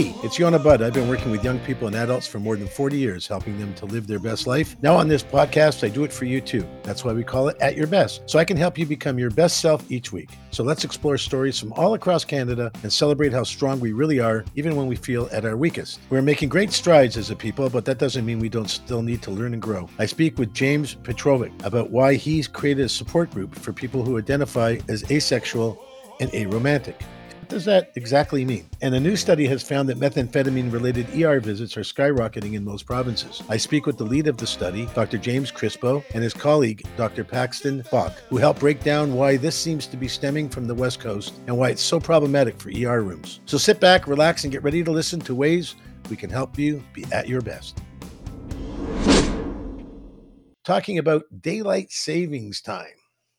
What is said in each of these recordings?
Hey, it's Yona Budd. I've been working with young people and adults for more than 40 years, helping them to live their best life. Now, on this podcast, I do it for you too. That's why we call it At Your Best, so I can help you become your best self each week. So let's explore stories from all across Canada and celebrate how strong we really are, even when we feel at our weakest. We're making great strides as a people, but that doesn't mean we don't still need to learn and grow. I speak with James Petrovic about why he's created a support group for people who identify as asexual and aromantic does that exactly mean? And a new study has found that methamphetamine related ER visits are skyrocketing in most provinces. I speak with the lead of the study, Dr. James Crispo, and his colleague, Dr. Paxton Bach, who help break down why this seems to be stemming from the West Coast and why it's so problematic for ER rooms. So sit back, relax, and get ready to listen to ways we can help you be at your best. Talking about daylight savings time.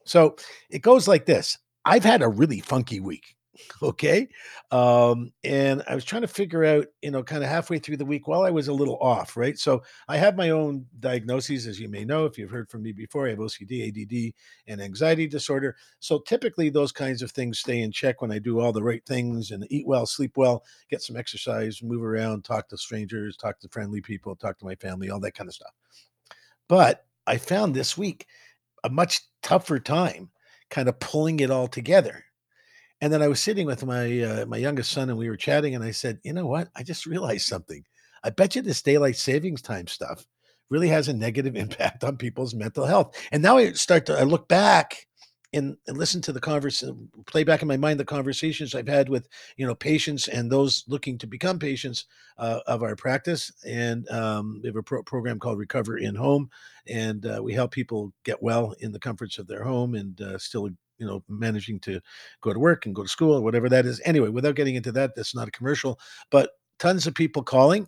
So it goes like this I've had a really funky week. okay um and i was trying to figure out you know kind of halfway through the week while i was a little off right? So i have my own diagnoses as you may know if you've heard from me before i have ocd add and anxiety disorder. So typically those kinds of things stay in check when i do all the right things and eat well sleep well get some exercise move around talk to strangers talk to friendly people talk to my family all that kind of stuff. But i found this week a much tougher time kind of pulling it all together and then I was sitting with my uh, my youngest son, and we were chatting, and I said, "You know what? I just realized something. I bet you this daylight savings time stuff really has a negative impact on people's mental health." And now I start to I look back and, and listen to the conversation, play back in my mind the conversations I've had with you know patients and those looking to become patients uh, of our practice. And um, we have a pro- program called Recover in Home, and uh, we help people get well in the comforts of their home and uh, still you know managing to go to work and go to school or whatever that is anyway without getting into that that's not a commercial but tons of people calling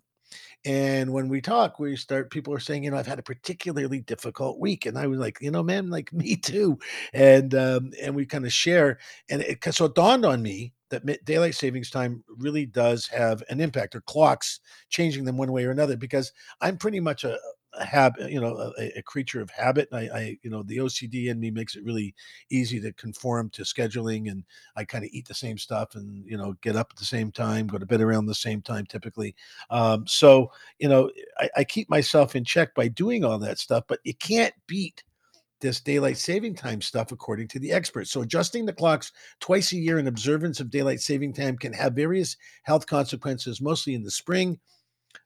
and when we talk, we start, people are saying, you know, I've had a particularly difficult week. And I was like, you know, man, like me too. And, um, and we kind of share. And it, so it dawned on me that daylight savings time really does have an impact or clocks changing them one way or another because I'm pretty much a, a habit, you know, a, a, creature of habit. I, I, you know, the OCD in me makes it really easy to conform to scheduling, and I kind of eat the same stuff, and you know, get up at the same time, go to bed around the same time, typically. Um, so, you know, I, I keep myself in check by doing all that stuff, but you can't beat this daylight saving time stuff, according to the experts. So, adjusting the clocks twice a year in observance of daylight saving time can have various health consequences, mostly in the spring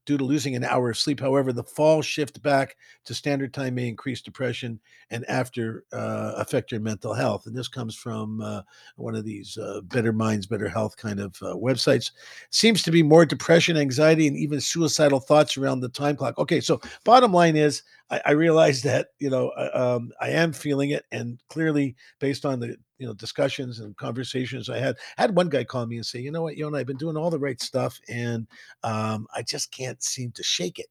due to losing an hour of sleep. However, the fall shift back to standard time may increase depression and after uh, affect your mental health. And this comes from uh, one of these uh, Better Minds, Better Health kind of uh, websites. Seems to be more depression, anxiety, and even suicidal thoughts around the time clock. Okay, so bottom line is I, I realize that you know um, I am feeling it, and clearly based on the you know discussions and conversations I had, I had one guy call me and say, you know what, Yona, I've been doing all the right stuff, and um, I just can't seem to shake it.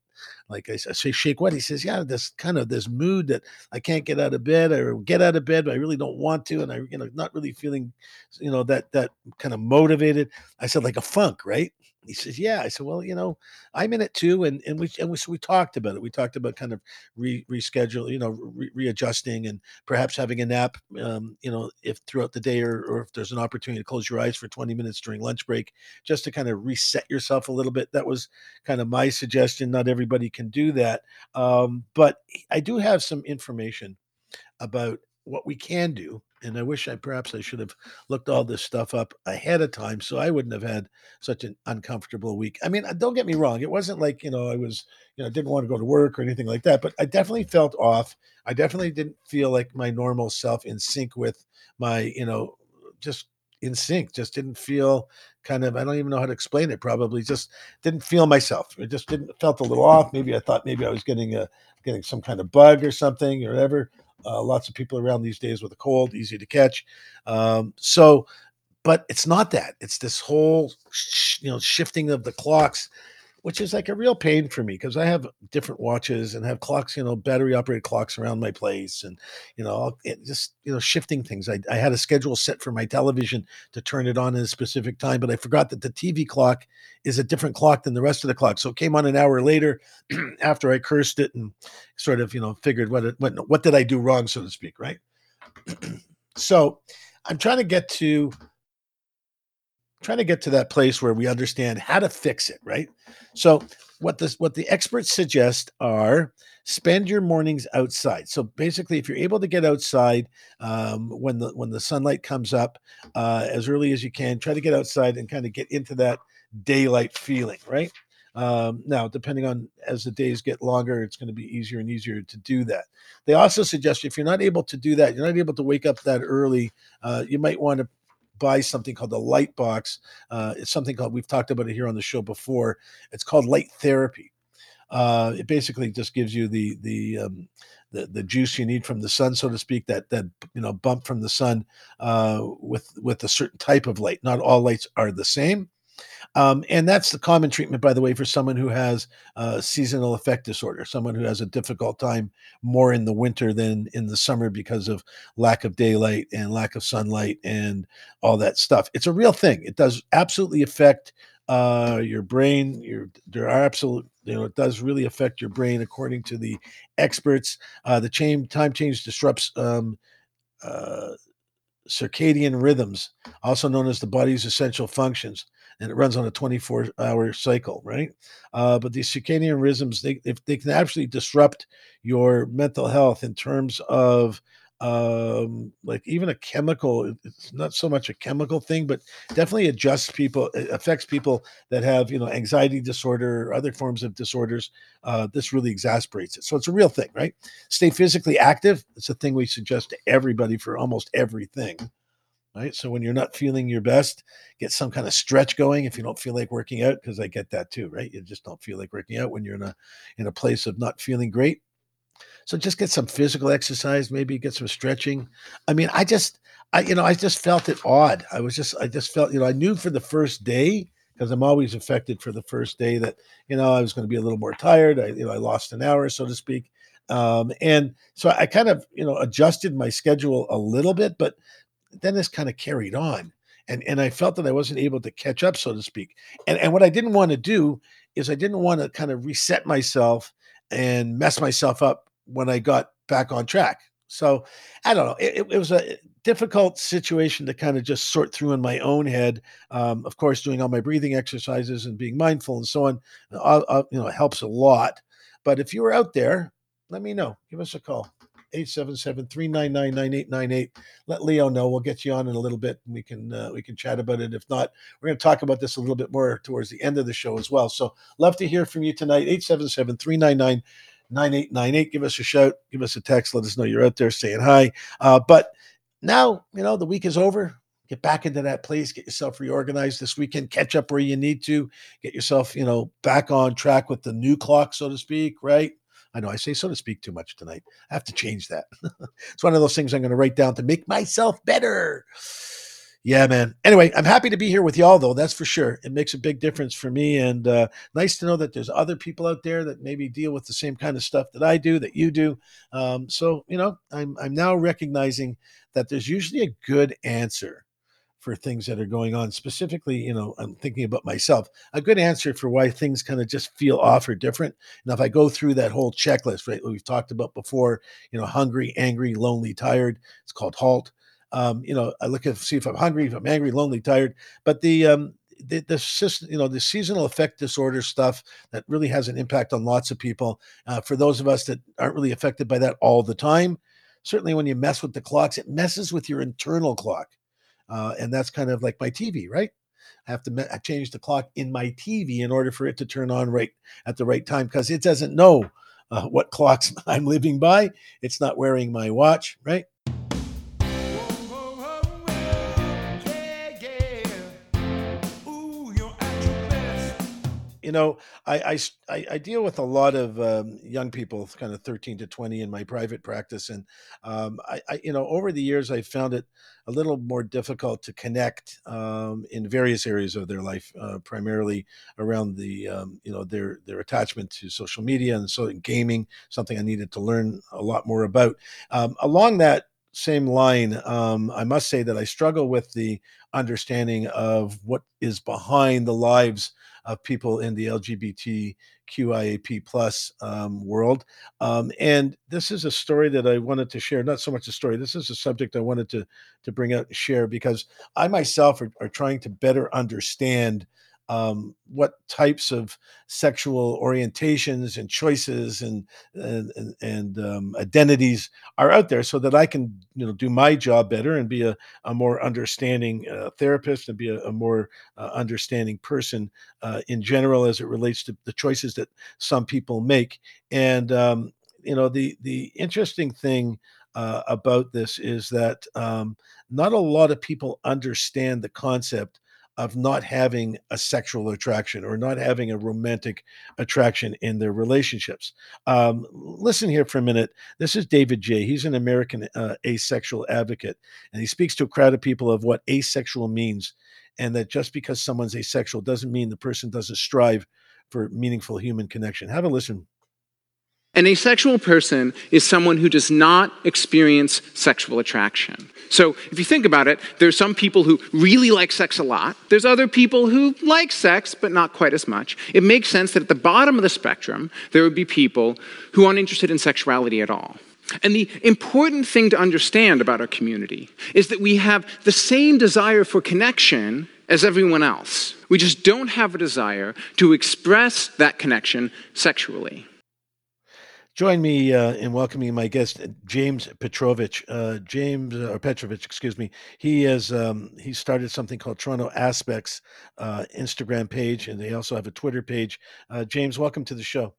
Like I say, shake what? He says, yeah, this kind of this mood that I can't get out of bed or get out of bed, but I really don't want to, and I you know not really feeling, you know that that kind of motivated. I said like a funk, right? He says, "Yeah." I said, "Well, you know, I'm in it too," and and we and we, so we talked about it. We talked about kind of re, reschedule, you know, re, readjusting, and perhaps having a nap, um, you know, if throughout the day or or if there's an opportunity to close your eyes for 20 minutes during lunch break, just to kind of reset yourself a little bit. That was kind of my suggestion. Not everybody can do that, um, but I do have some information about what we can do and I wish I perhaps I should have looked all this stuff up ahead of time so I wouldn't have had such an uncomfortable week. I mean, uh, don't get me wrong, it wasn't like, you know, I was, you know, didn't want to go to work or anything like that, but I definitely felt off. I definitely didn't feel like my normal self in sync with my, you know, just in sync, just didn't feel kind of I don't even know how to explain it, probably just didn't feel myself. It just didn't felt a little off. Maybe I thought maybe I was getting a getting some kind of bug or something or whatever. Uh, lots of people around these days with a cold, easy to catch. Um, so, but it's not that. It's this whole, sh- you know, shifting of the clocks which is like a real pain for me because I have different watches and have clocks, you know, battery operated clocks around my place, and you know, just you know, shifting things. I, I had a schedule set for my television to turn it on at a specific time, but I forgot that the TV clock is a different clock than the rest of the clock, so it came on an hour later after I cursed it and sort of you know figured what it what what did I do wrong, so to speak, right? so I'm trying to get to trying to get to that place where we understand how to fix it, right? So what this what the experts suggest are spend your mornings outside. So basically, if you're able to get outside um, when the when the sunlight comes up uh, as early as you can, try to get outside and kind of get into that daylight feeling, right? Um, now, depending on as the days get longer, it's going to be easier and easier to do that. They also suggest if you're not able to do that, you're not able to wake up that early, uh, you might want to buy something called the light box. Uh, it's something called, we've talked about it here on the show before. It's called light therapy. Uh, it basically just gives you the, the, um, the, the juice you need from the sun, so to speak, that that you know bump from the sun uh, with with a certain type of light. Not all lights are the same. Um, and that's the common treatment, by the way, for someone who has uh, seasonal affect disorder, someone who has a difficult time more in the winter than in the summer because of lack of daylight and lack of sunlight and all that stuff. It's a real thing. It does absolutely affect uh, your brain. Your there are absolute, you know, it does really affect your brain according to the experts. Uh, the chain, time change disrupts um, uh, circadian rhythms, also known as the body's essential functions and it runs on a 24 hour cycle, right? Uh, but these circadian rhythms, they, if they can actually disrupt your mental health in terms of um like even a chemical it's not so much a chemical thing but definitely adjusts people it affects people that have you know anxiety disorder or other forms of disorders uh this really exasperates it. So it's a real thing right? Stay physically active it's a thing we suggest to everybody for almost everything right? So when you're not feeling your best, get some kind of stretch going. If you don't feel like working out, because I get that too, right? You just don't feel like working out when you're in a in a place of not feeling great. So just get some physical exercise, maybe get some stretching. I mean, I just, I you know, I just felt it odd. I was just, I just felt, you know, I knew for the first day because I'm always affected for the first day that you know I was going to be a little more tired. I you know I lost an hour, so to speak. Um, and so I kind of you know adjusted my schedule a little bit, but then this kind of carried on. And, and I felt that I wasn't able to catch up, so to speak. And, and what I didn't want to do is I didn't want to kind of reset myself and mess myself up when I got back on track. So I don't know. It, it was a difficult situation to kind of just sort through in my own head. Um, of course, doing all my breathing exercises and being mindful and so on, uh, uh, you know, helps a lot. But if you were out there, let me know. Give us a call. 877-399-9898. Let Leo know. We'll get you on in a little bit and we can uh, we can chat about it. If not, we're going to talk about this a little bit more towards the end of the show as well. So love to hear from you tonight. 877-399-9898. Give us a shout, give us a text, let us know you're out there saying hi. Uh, but now, you know, the week is over. Get back into that place, get yourself reorganized this weekend, catch up where you need to, get yourself, you know, back on track with the new clock, so to speak, right? I know I say so to speak too much tonight. I have to change that. it's one of those things I'm going to write down to make myself better. Yeah, man. Anyway, I'm happy to be here with y'all, though. That's for sure. It makes a big difference for me, and uh, nice to know that there's other people out there that maybe deal with the same kind of stuff that I do, that you do. Um, so, you know, I'm I'm now recognizing that there's usually a good answer for things that are going on. Specifically, you know, I'm thinking about myself. A good answer for why things kind of just feel off or different. Now, if I go through that whole checklist, right, we've talked about before, you know, hungry, angry, lonely, tired. It's called HALT. Um, you know, I look at see if I'm hungry, if I'm angry, lonely, tired. But the um, the, the system, you know, the seasonal affect disorder stuff that really has an impact on lots of people. Uh, for those of us that aren't really affected by that all the time, certainly when you mess with the clocks, it messes with your internal clock. Uh, and that's kind of like my TV, right? I have to me- change the clock in my TV in order for it to turn on right at the right time because it doesn't know uh, what clocks I'm living by. It's not wearing my watch, right? You know, I, I, I deal with a lot of um, young people, kind of 13 to 20 in my private practice. And, um, I, I, you know, over the years, I found it a little more difficult to connect um, in various areas of their life, uh, primarily around the, um, you know, their, their attachment to social media and so gaming, something I needed to learn a lot more about. Um, along that same line, um, I must say that I struggle with the understanding of what is behind the lives of people in the LGBTQIAP plus um, world. Um, and this is a story that I wanted to share. Not so much a story. This is a subject I wanted to to bring out and share because I myself are, are trying to better understand um, what types of sexual orientations and choices and and and, um, identities are out there, so that I can you know do my job better and be a, a more understanding uh, therapist and be a, a more uh, understanding person uh, in general as it relates to the choices that some people make. And um, you know the the interesting thing. Uh, about this is that um, not a lot of people understand the concept of not having a sexual attraction or not having a romantic attraction in their relationships. Um, listen here for a minute. This is David Jay He's an American uh, asexual advocate, and he speaks to a crowd of people of what asexual means, and that just because someone's asexual doesn't mean the person doesn't strive for meaningful human connection. Have a listen. An asexual person is someone who does not experience sexual attraction. So, if you think about it, there's some people who really like sex a lot. There's other people who like sex, but not quite as much. It makes sense that at the bottom of the spectrum, there would be people who aren't interested in sexuality at all. And the important thing to understand about our community is that we have the same desire for connection as everyone else. We just don't have a desire to express that connection sexually. Join me uh, in welcoming my guest, James Petrovich. Uh, James uh, or Petrovich, excuse me. He has um, he started something called Toronto Aspects uh, Instagram page, and they also have a Twitter page. Uh, James, welcome to the show.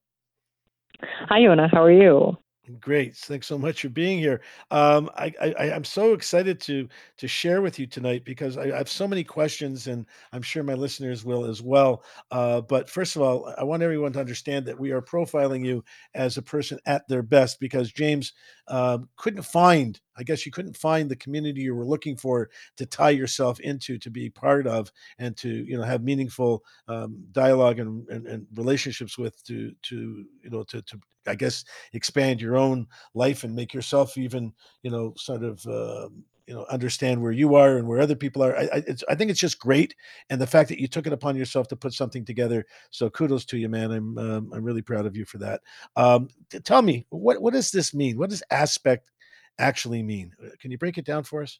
Hi, Yona. How are you? Great. Thanks so much for being here. Um, I, I, I'm so excited to to share with you tonight because I, I have so many questions, and I'm sure my listeners will as well. Uh, but first of all, I want everyone to understand that we are profiling you as a person at their best because James um, couldn't find, I guess you couldn't find the community you were looking for to tie yourself into, to be part of, and to you know have meaningful um, dialogue and, and, and relationships with, to to you know to to I guess expand your own life and make yourself even you know sort of uh, you know understand where you are and where other people are. I, I, I, think it's just great, and the fact that you took it upon yourself to put something together. So kudos to you, man. I'm um, I'm really proud of you for that. Um, tell me what what does this mean? What does aspect actually mean? Uh, can you break it down for us?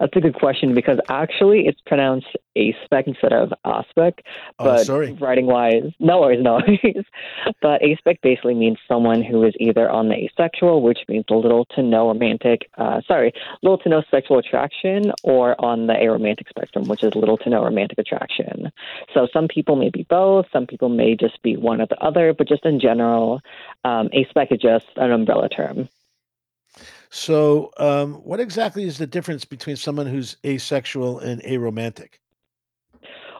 That's a good question because actually it's pronounced aspec instead of aspect. Oh, but sorry. writing wise, no worries, no worries. but aspec basically means someone who is either on the asexual, which means little to no romantic, uh, sorry, little to no sexual attraction, or on the aromantic spectrum, which is little to no romantic attraction. So some people may be both, some people may just be one or the other, but just in general, um, aspec is just an umbrella term. So, um, what exactly is the difference between someone who's asexual and aromantic?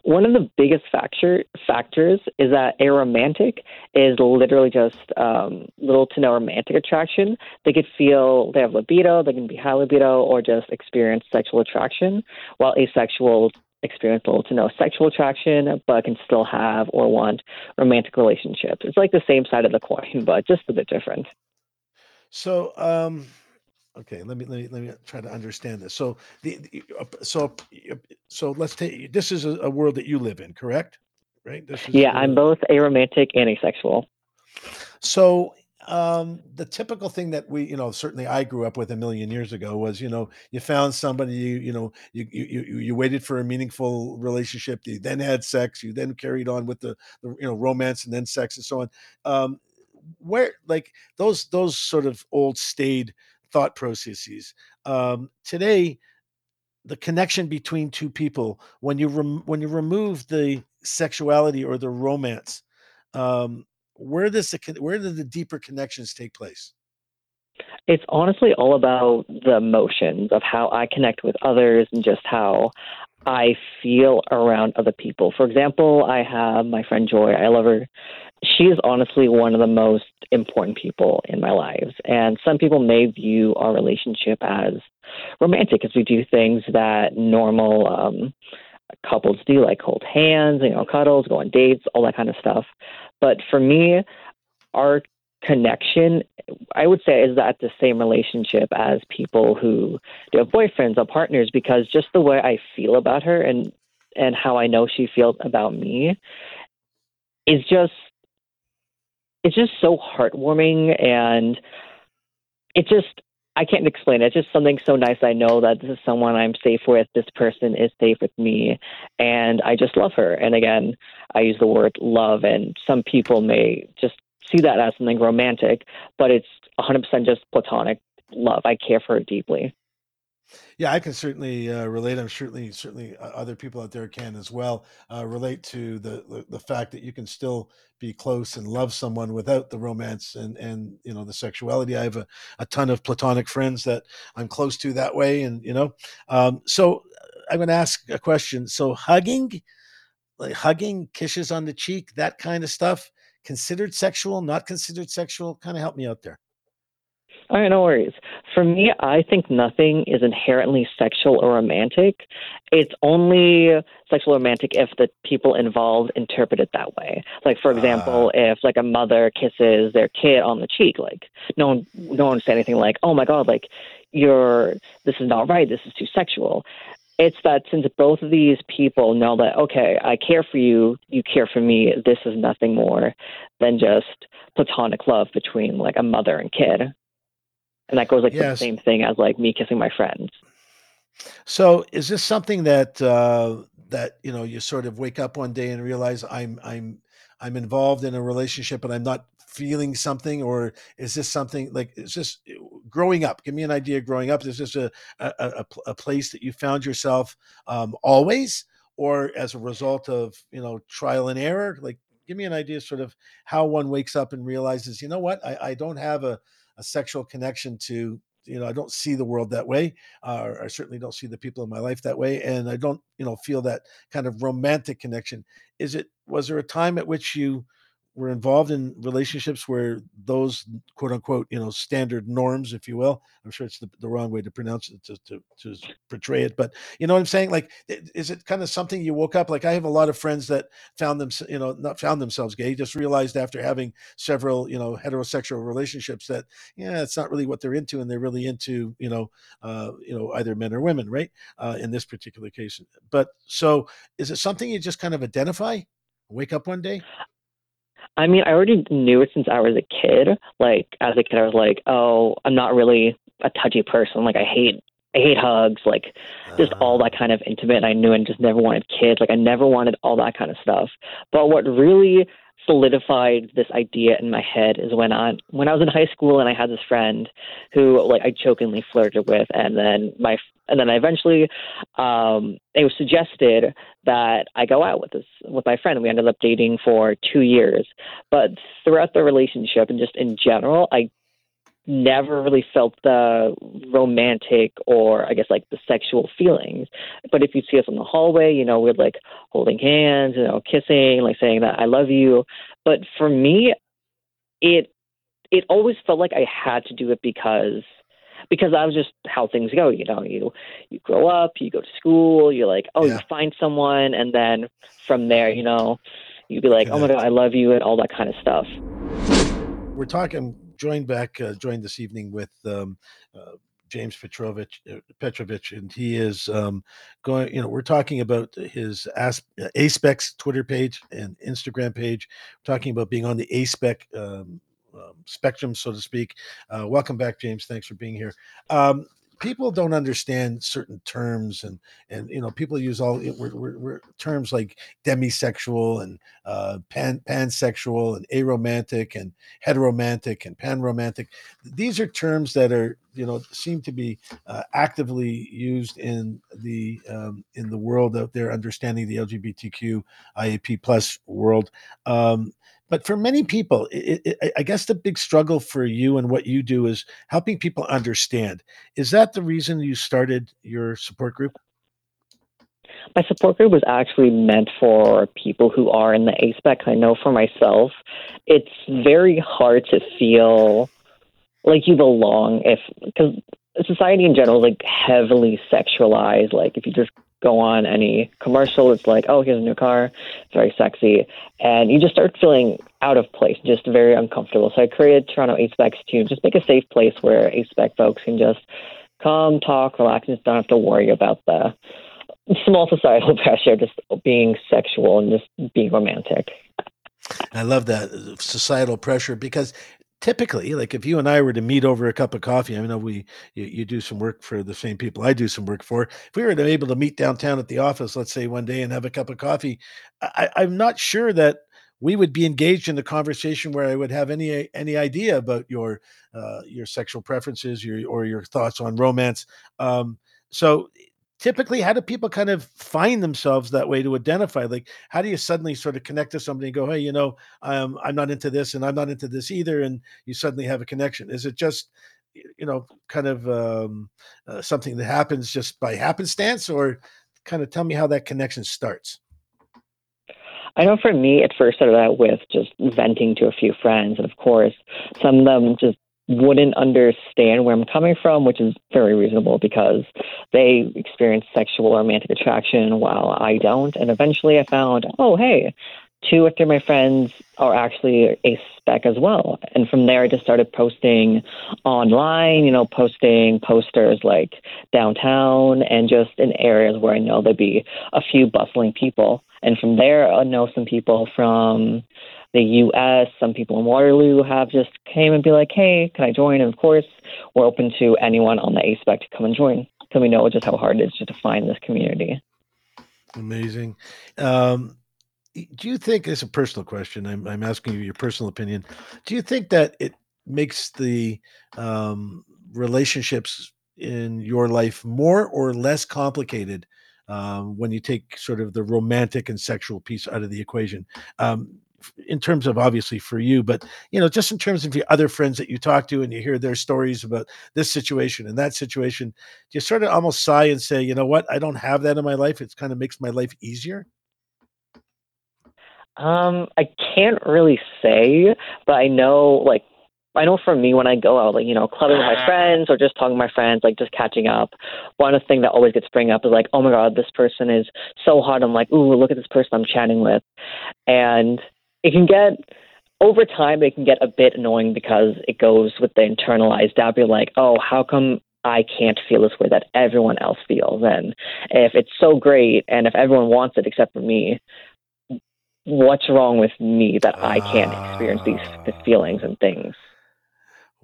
One of the biggest factor factors is that aromantic is literally just um, little to no romantic attraction. They could feel they have libido, they can be high libido, or just experience sexual attraction, while asexual experience little to no sexual attraction, but can still have or want romantic relationships. It's like the same side of the coin, but just a bit different. So, um, Okay, let me let me let me try to understand this. So the, the so so let's take this is a, a, world that you live in, correct? Right? This is yeah, I'm both aromantic and asexual. So um the typical thing that we you know certainly i grew up with a million years ago was you know you found somebody you you know you you you waited for a meaningful relationship you then had sex you then carried on with the, the you know romance and then sex and so on um where like those those sort of old stayed thought processes. Um, today, the connection between two people, when you rem- when you remove the sexuality or the romance, um, where does the where do the deeper connections take place? It's honestly all about the emotions of how I connect with others and just how I feel around other people. For example, I have my friend Joy. I love her. She is honestly one of the most important people in my lives. And some people may view our relationship as romantic because we do things that normal um, couples do, like hold hands, you know, cuddles, go on dates, all that kind of stuff. But for me, our connection, I would say, is that the same relationship as people who do have boyfriends or partners because just the way I feel about her and and how I know she feels about me is just it's just so heartwarming and it just I can't explain it. It's just something so nice. I know that this is someone I'm safe with. This person is safe with me, and I just love her. And again, I use the word love, and some people may just see that as something romantic, but it's 100% just platonic love. I care for her deeply. Yeah, I can certainly uh, relate. I'm certainly certainly uh, other people out there can as well uh, relate to the, the, the fact that you can still be close and love someone without the romance and and you know the sexuality. I have a, a ton of platonic friends that I'm close to that way, and you know, um, so uh, I'm going to ask a question. So hugging, like hugging, kisses on the cheek, that kind of stuff, considered sexual, not considered sexual? Kind of help me out there. All right, no worries. For me, I think nothing is inherently sexual or romantic. It's only sexual or romantic if the people involved interpret it that way. Like, for example, uh, if like a mother kisses their kid on the cheek, like no one, no one say anything like, "Oh my god, like you're this is not right. This is too sexual." It's that since both of these people know that, okay, I care for you, you care for me, this is nothing more than just platonic love between like a mother and kid and that goes like yes. the same thing as like me kissing my friends. So, is this something that uh, that you know you sort of wake up one day and realize I'm I'm I'm involved in a relationship and I'm not feeling something, or is this something like is this growing up? Give me an idea. Growing up, is this a a, a, a place that you found yourself um, always, or as a result of you know trial and error? Like, give me an idea, sort of how one wakes up and realizes, you know what, I, I don't have a a sexual connection to you know i don't see the world that way uh, i certainly don't see the people in my life that way and i don't you know feel that kind of romantic connection. Is it was there a time at which you were involved in relationships where those quote unquote you know standard norms if you will i'm sure it's the, the wrong way to pronounce it to, to, to portray it but you know what i'm saying? Like is it kind of something you woke up? Like i have a lot of friends that found them you know not found themselves gay just realized after having several you know heterosexual relationships that yeah it's not really what they're into and they're really into you know uh you know either men or women right uh in this particular case. But so is it something you just kind of identify wake up one day I mean, I already knew it since I was a kid. Like as a kid, I was like, oh, I'm not really a touchy person. Like I hate I hate hugs, like just ah. all that kind of intimate. I knew and just never wanted kids. Like I never wanted all that kind of stuff. But what really solidified this idea in my head is when I when I was in high school and I had this friend who like I jokingly flirted with, and then my and then I eventually um, it was suggested that I go out with this with my friend. We ended up dating for two years, but throughout the relationship and just in general, I never really felt the romantic or I guess like the sexual feelings. But if you see us in the hallway, you know, we're like holding hands, you know, kissing, like saying that I love you. But for me, it it always felt like I had to do it because because that was just how things go. You know, you you grow up, you go to school, you're like, oh, yeah. you find someone, and then from there, you know, you'd be like, oh my god, I love you, and all that kind of stuff. We're talking joined back, uh, joined this evening with um, uh, James Petrovich, uh, Petrovich, and he is um, going. You know, we're talking about his As- uh, Twitter page and Instagram page. We're talking about being on the Aspec um, um, spectrum, so to speak. Uh, welcome back, James. Thanks for being here. People don't understand certain terms and and you know people use all we're, we're, we're terms like demisexual and uh, pan pansexual and aromantic and heteromantic and panromantic. These are terms that are you know seem to be uh, actively used in the um, in the world out there understanding the lgbtq iap plus world. Um, but for many people, it, it, I guess the big struggle for you and what you do is helping people understand. Is that the reason you started your support group? My support group was actually meant for people who are in the ASPEC. I know for myself, it's very hard to feel like you belong if because society in general is like heavily sexualized. Like if you just go on any commercial, it's like, oh, here's a new car, it's very sexy, and you just start feeling out of place, just very uncomfortable. So I created Toronto Aspecs to just make a safe place where Aspec folks can just come, talk, relax, and just don't have to worry about the small societal pressure, just being sexual and just being romantic. I love that societal pressure because typically like if you and i were to meet over a cup of coffee i know we you, you, do some work for the same people i do some work for. If we were to able to meet downtown at the office let's say one day and have a cup of coffee I, i'm not sure that we would be engaged in the conversation where i would have any any idea about your uh, your sexual preferences your or your thoughts on romance. Um, so typically how do people kind of find themselves that way to identify? Like how do you suddenly sort of connect to somebody and go hey you know um, i'm not into this and i'm not into this either and you suddenly have a connection? Is it just you know kind of um, uh, something that happens just by happenstance? Or kind of tell me how that connection starts. I know for me, it first started out with just venting to a few friends. And of course, some of them just wouldn't understand where I'm coming from, which is very reasonable because they experience sexual or romantic attraction while I don't. And eventually I found, oh, hey, two or three of my friends are actually a spec as well. And from there, I just started posting online, you know, posting posters like downtown and just in areas where I know there'd be a few bustling people. And from there, I know some people from the U.S. Some people in Waterloo have just came and be like, "Hey, can I join?" And of course, we're open to anyone on the ASPEC to come and join because we know just how hard it is to find this community. Amazing. Um, do you think it's a personal question? I'm, I'm asking you your personal opinion. Do you think that it makes the um, relationships in your life more or less complicated um, when you take sort of the romantic and sexual piece out of the equation. Um, in terms of obviously for you, but you know, just in terms of your other friends that you talk to and you hear their stories about this situation and that situation, do you sort of almost sigh and say, you know what, I don't have that in my life. It kind of makes my life easier. Um, I can't really say, but I know like I know for me when I go out, like, you know, clubbing with my friends or just talking to my friends, like just catching up, one of the things that always gets bring up is like, oh my God, this person is so hot. I'm like, ooh, look at this person I'm chatting with. And it can get over time it can get a bit annoying because it goes with the internalized doubt. You're like, oh, how come I can't feel this way that everyone else feels? And if it's so great and if everyone wants it except for me, what's wrong with me that I can't experience these, these feelings and things?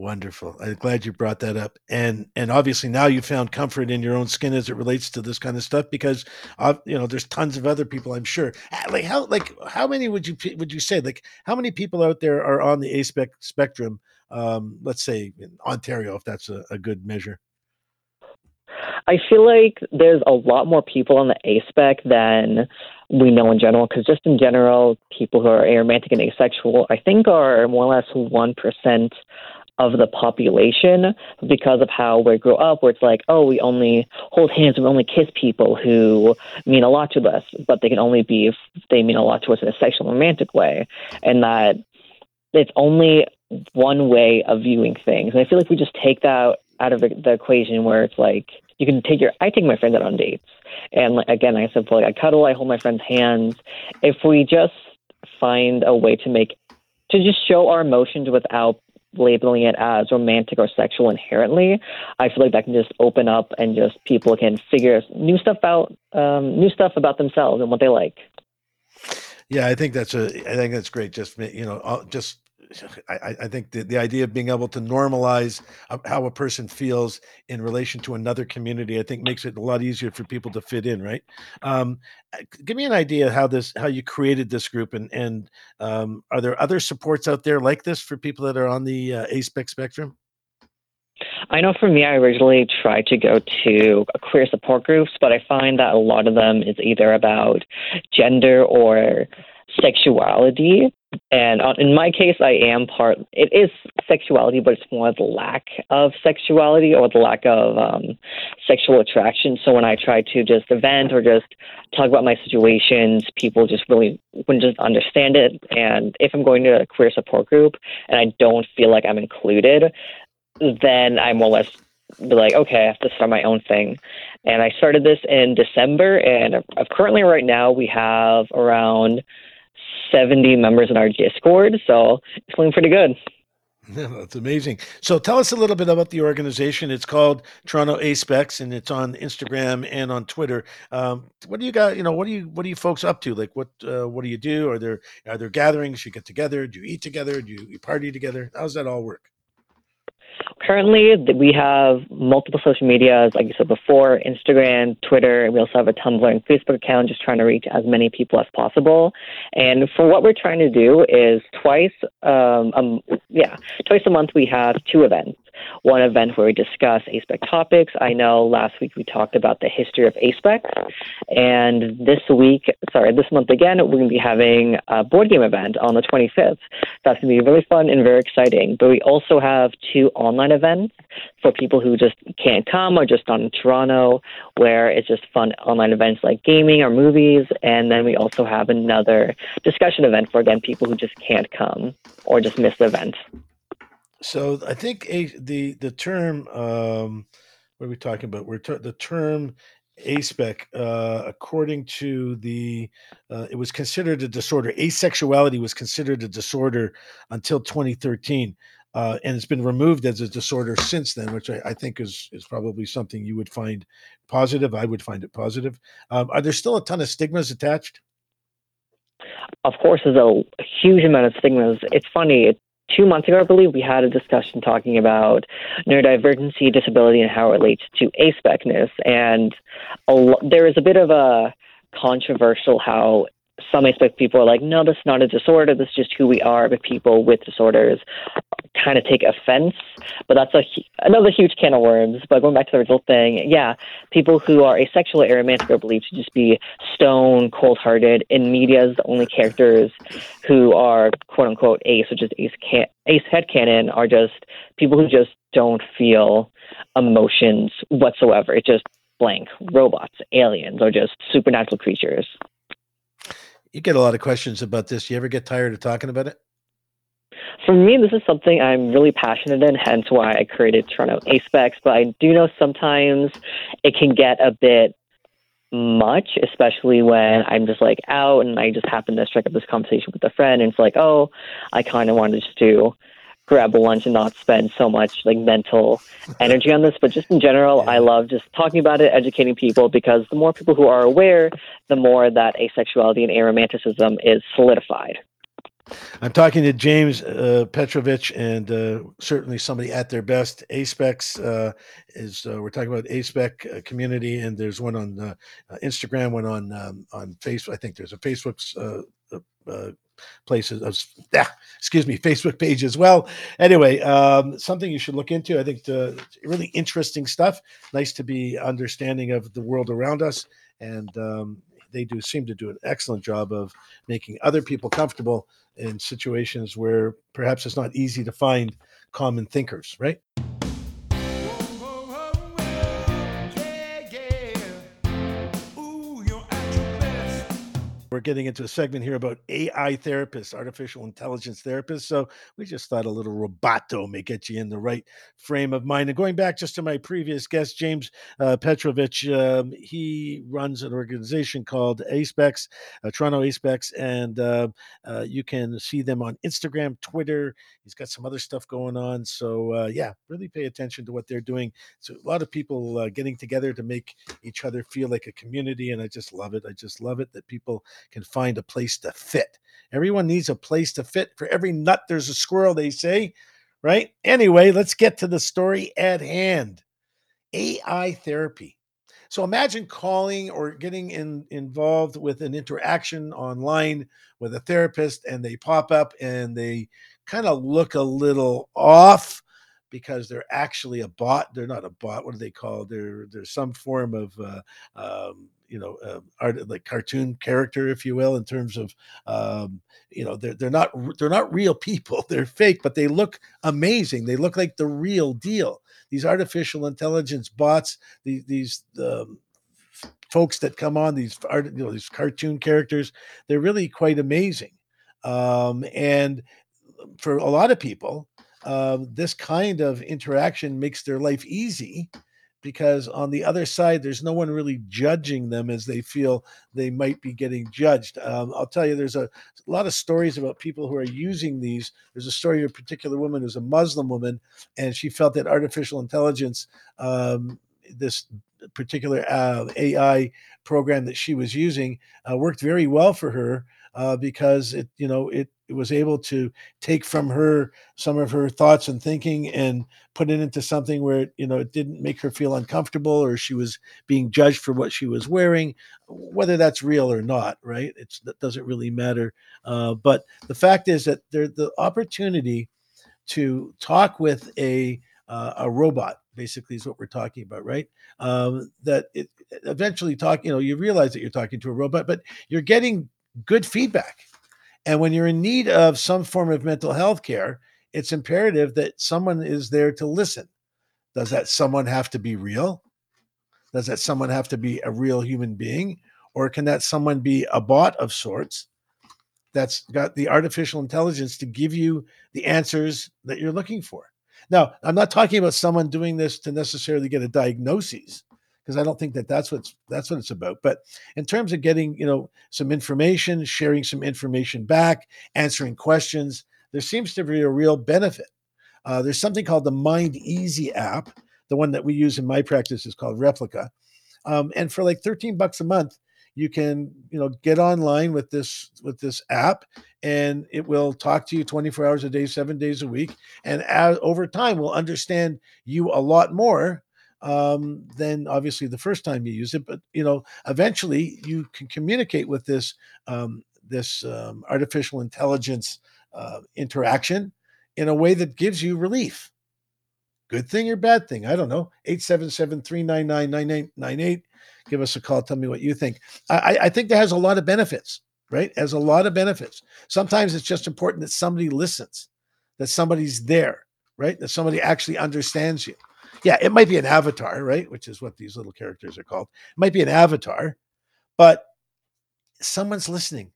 Wonderful. I'm glad you brought that up. And and obviously now you found comfort in your own skin as it relates to this kind of stuff because uh, you know there's tons of other people I'm sure. Ah, like how like how many would you would you say like how many people out there are on the ASPEC spectrum um let's say in Ontario if that's a, a good measure? I feel like there's a lot more people on the ASPEC than we know in general, because just in general, people who are aromantic and asexual, I think, are more or less 1% of the population because of how we grew up, where it's like, oh, we only hold hands, we only kiss people who mean a lot to us, but they can only be if they mean a lot to us in a sexual romantic way, and that it's only one way of viewing things. And I feel like we just take that out of the equation where it's like you can take your I take my friends out on dates, and like, again, I said, like I cuddle, I hold my friends' hands. If we just find a way to make to just show our emotions without labeling it as romantic or sexual inherently, I feel like that can just open up and just people can figure new stuff out, um, new stuff about themselves and what they like. Yeah, I think that's a. I think that's great. Just you know, just I, I think the, the idea of being able to normalize how a person feels in relation to another community, I think makes it a lot easier for people to fit in, right? Um, give me an idea how this how you created this group, and and um, are there other supports out there like this for people that are on the uh, ASPEC spectrum? I know for me, I originally tried to go to queer support groups, but I find that a lot of them is either about gender or sexuality. And uh, in my case, I am part. It is sexuality, but it's more the lack of sexuality or the lack of um, sexual attraction. So when I try to just vent or just talk about my situations, people just really wouldn't just understand it. And if I'm going to a queer support group and I don't feel like I'm included, then I more or less be like, okay, I have to start my own thing. And I started this in December, and currently, right now, we have around 70 members in our Discord, so it's going pretty good. Yeah, that's amazing. So tell us a little bit about the organization. It's called Toronto Aspex, and it's on Instagram and on Twitter. Um, what do you got? You know, what do you what are you folks up to? Like, what uh, what do you do? Are there are there gatherings? You get together? Do you eat together? Do you, you party together? How does that all work? Currently, we have multiple social medias, like you said before, Instagram, Twitter, and we also have a Tumblr and Facebook account, just trying to reach as many people as possible. And for what we're trying to do is twice, um, um yeah, twice a month we have two events one event where we discuss ASPEC topics. I know last week we talked about the history of ASPEC, and this week, sorry, this month again, we're going to be having a board game event on the 25th. That's going to be really fun and very exciting. But we also have two online events for people who just can't come or just in Toronto, where it's just fun online events like gaming or movies. And then we also have another discussion event for, again, people who just can't come or just miss the event. So I think a, the the term um, what are we talking about? We're the term ASPEC, uh, according to the, uh, it was considered a disorder. Asexuality was considered a disorder until 2013, uh, and it's been removed as a disorder since then, which I, I, think is is probably something you would find positive. I would find it positive. Um, are there still a ton of stigmas attached? Of course, there's a huge amount of stigmas. It's funny. It, two months ago, I believe, we had a discussion talking about neurodivergency, disability, and how it relates to aspectness. And a, there is a bit of a controversial how some aspect people are like, no, this is not a disorder. This is just who we are. But people with disorders kind of take offense. But that's a another huge can of worms. But going back to the original thing, yeah, people who are asexual or aromantic are believed to just be stone cold hearted. In media, the only characters who are quote unquote ace, which is ace can- ace head canon, are just people who just don't feel emotions whatsoever. It's just blank robots, aliens, or just supernatural creatures. You get a lot of questions about this. You ever get tired of talking about it? For me, this is something I'm really passionate in, hence why I created Toronto Aspex. But I do know sometimes it can get a bit much, especially when I'm just like out and I just happen to strike up this conversation with a friend, and it's like, oh, I kind of wanted to grab a lunch and not spend so much like mental energy on this. But just in general, I love just talking about it, educating people, because the more people who are aware, the more that asexuality and aromanticism is solidified. I'm talking to James uh, Petrovich, and uh, certainly somebody at their best. Aspex uh, is uh, we're talking about Aspec uh, community, and there's one on uh, Instagram, one on um, on Facebook. I think there's a Facebook's places of ah, excuse me facebook page as well anyway um, something you should look into i think the really interesting stuff nice to be understanding of the world around us and um, they do seem to do an excellent job of making other people comfortable in situations where perhaps it's not easy to find common thinkers right We're getting into a segment here about AI therapists, artificial intelligence therapists. So we just thought a little roboto may get you in the right frame of mind. And going back just to my previous guest, James uh, Petrovich, um, he runs an organization called ASPEX, uh, Toronto ASPEX, and uh, uh, you can see them on Instagram, Twitter. He's got some other stuff going on. So uh, yeah, really pay attention to what they're doing. So a lot of people uh, getting together to make each other feel like a community, and I just love it. I just love it that people can find a place to fit. Everyone needs a place to fit. For every nut, there's a squirrel, they say, right? Anyway, let's get to the story at hand AI therapy. So imagine calling or getting in, involved with an interaction online with a therapist, and they pop up and they kind of look a little off because they're actually a bot. They're not a bot. What are they called? They're some form of uh, um, you know uh, art like cartoon character if you will in terms of um, you know they're, they're not they're not real people. They're fake but they look amazing. They look like the real deal. These artificial intelligence bots these these um, folks that come on these art you know these cartoon characters they're really quite amazing. Um, and for a lot of people uh, this kind of interaction makes their life easy because on the other side, there's no one really judging them as they feel they might be getting judged. Um, I'll tell you, there's a, a, lot of stories about people who are using these. There's a story of a particular woman who's a Muslim woman, and she felt that artificial intelligence, um, this particular uh, AI program that she was using, uh, worked very well for her uh, because it, you know, it was able to take from her some of her thoughts and thinking and put it into something where you know it didn't make her feel uncomfortable or she was being judged for what she was wearing whether that's real or not right? It's that doesn't really matter. Uh, but the fact is that there the opportunity to talk with a uh, a robot basically is what we're talking about right? Um, that it eventually talk you know you realize that you're talking to a robot but you're getting good feedback and when you're in need of some form of mental health care, it's imperative that someone is there to listen. Does that someone have to be real? Does that someone have to be a real human being? Or can that someone be a bot of sorts that's got the artificial intelligence to give you the answers that you're looking for? Now, I'm not talking about someone doing this to necessarily get a diagnosis because I don't think that that's what's that's what it's about. But in terms of getting you know some information, sharing some information back, answering questions, there seems to be a real benefit. Uh, there's something called the Mind Easy app. The one that we use in my practice is called Replika, um, and for like 13 bucks a month, you can you know get online with this with this app and it will talk to you 24 hours a day seven days a week and as, over time will understand you a lot more um, than obviously the first time you use it. But you know, eventually you can communicate with this um, this um, artificial intelligence uh, interaction in a way that gives you relief. Good thing or bad thing? I don't know. 877 399 9898. Give us a call. Tell me what you think. I, I think that has a lot of benefits, right? Has a lot of benefits. Sometimes it's just important that somebody listens, that somebody's there, right? That somebody actually understands you yeah, it might be an avatar, right? Which is what these little characters are called. It might be an avatar, but someone's listening.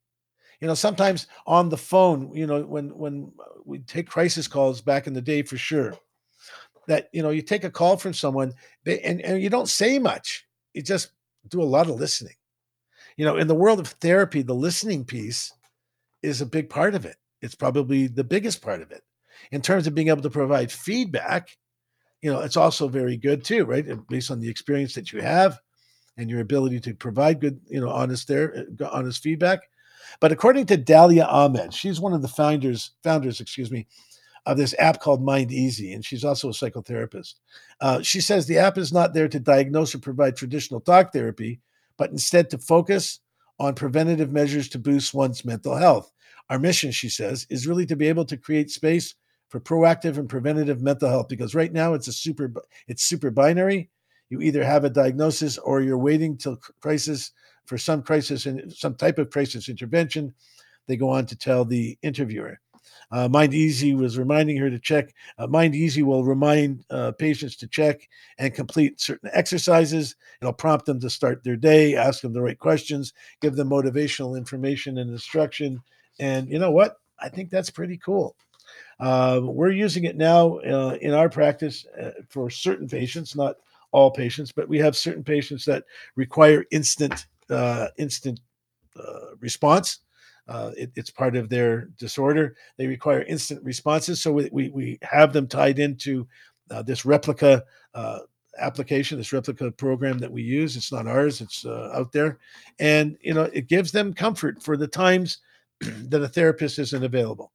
You know, sometimes on the phone, you know, when when uh, we take crisis calls back in the day for sure, that you know, you take a call from someone they, and, and you don't say much. You just do a lot of listening. You know, in the world of therapy, the listening piece is a big part of it. It's probably the biggest part of it. In terms of being able to provide feedback, you know, it's also very good too, right? Based on the experience that you have and your ability to provide good, you know, honest there, uh, honest feedback. But according to Dalia Ahmed, she's one of the founders, founders, excuse me, of this app called Mind Easy, and she's also a psychotherapist. Uh, she says the app is not there to diagnose or provide traditional talk therapy, but instead to focus on preventative measures to boost one's mental health. Our mission, she says, is really to be able to create space for proactive and preventative mental health because right now it's a super it's super binary. You either have a diagnosis or you're waiting till crisis for some crisis and some type of crisis intervention. They go on to tell the interviewer. Uh, mind easy was reminding her to check uh, mind easy will remind uh, patients to check and complete certain exercises. It'll prompt them to start their day ask them the right questions give them motivational information and instruction. And you know what? I think that's pretty cool uh, we're using it now uh, in our practice uh, for certain patients, not all patients, but we have certain patients that require instant uh, instant uh, response. Uh, it, it's part of their disorder. They require instant responses, so we we, we have them tied into this Replika application, this Replika program that we use. It's not ours; it's out there, and you know it gives them comfort for the times that a therapist isn't available.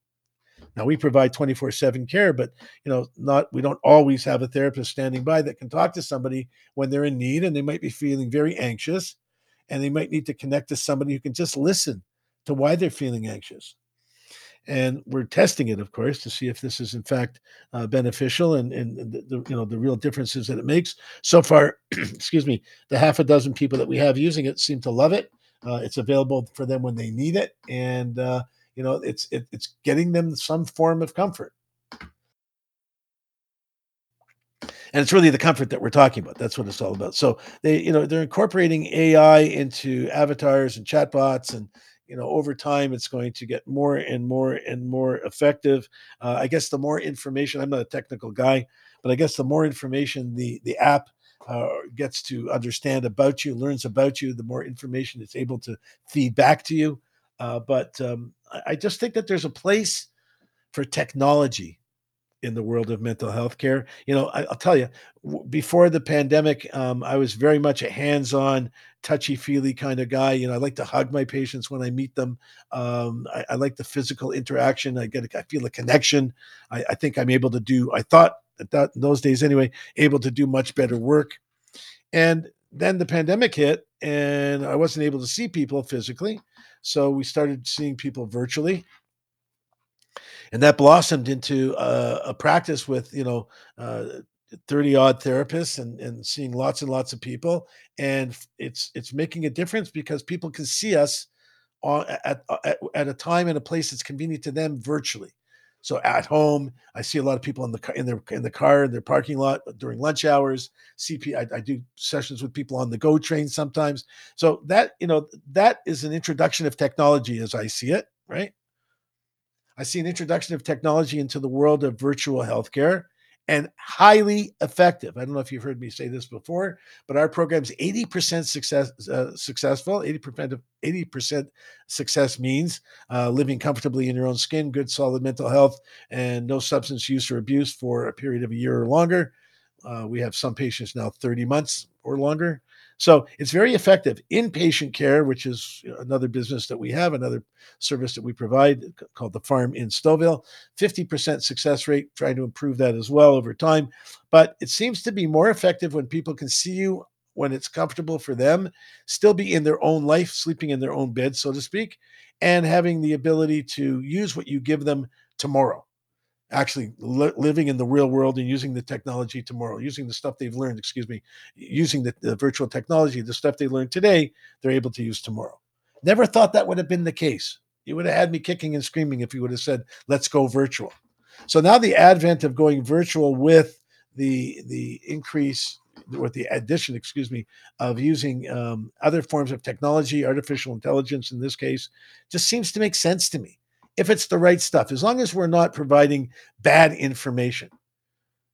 Now we provide 24/7 care, but you know, not we don't always have a therapist standing by that can talk to somebody when they're in need and they might be feeling very anxious and they might need to connect to somebody who can just listen to why they're feeling anxious. And we're testing it, of course, to see if this is in fact uh, beneficial and, and the, the, you know the real differences that it makes. So far, excuse me, the half a dozen people that we have using it seem to love it. Uh, it's available for them when they need it, and uh, you know it's it, it's getting them some form of comfort. And it's really the comfort that we're talking about. That's what it's all about. So they you know they're incorporating ai into avatars and chatbots and you know over time it's going to get more and more and more effective. Uh, i guess the more information i'm not a technical guy but i guess the more information the the app uh, gets to understand about you, learns about you, the more information it's able to feed back to you. Uh, but um, I just think that there's a place for technology in the world of mental health care. You know, I, will tell you, w- before the pandemic, um, I was very much a hands-on, touchy-feely kind of guy. You know, I like to hug my patients when I meet them. Um, I, I, like the physical interaction. I get, a, I feel a connection. I, I, think I'm able to do. I thought at that in those days anyway, able to do much better work. And then the pandemic hit, and I wasn't able to see people physically. So we started seeing people virtually. And that blossomed into a, a practice with you know uh, 30 odd therapists and, and seeing lots and lots of people. And it's it's making a difference because people can see us on, at, at, at a time and a place that's convenient to them virtually so at home i see a lot of people in the in their in the car in their parking lot uh, during lunch hours cp I, I do sessions with people on the GO train sometimes. So that you know that is an introduction of technology as i see it right? I see an introduction of technology into the world of virtual healthcare and highly effective. I don't know if you've heard me say this before, but our program is 80% success, uh, successful. 80% of 80% success means uh, living comfortably in your own skin, good solid mental health, and no substance use or abuse for a period of a year or longer. Uh, we have some patients now 30 months or longer. So it's very effective. Inpatient care, which is another business that we have, another service that we provide uh, called the Farm in Stouffville, 50% success rate, trying to improve that as well over time. But it seems to be more effective when people can see you when it's comfortable for them, still be in their own life, sleeping in their own bed, so to speak, and having the ability to use what you give them tomorrow actually li- living in the real world and using the technology tomorrow, using the stuff they've learned, excuse me, using the, the, virtual technology, the stuff they learned today, they're able to use tomorrow. Never thought that would have been the case. You would have had me kicking and screaming if you would have said, let's go virtual. So now the advent of going virtual with the the increase with the addition, excuse me, of using um, other forms of technology, artificial intelligence in this case, just seems to make sense to me if it's the right stuff, as long as we're not providing bad information.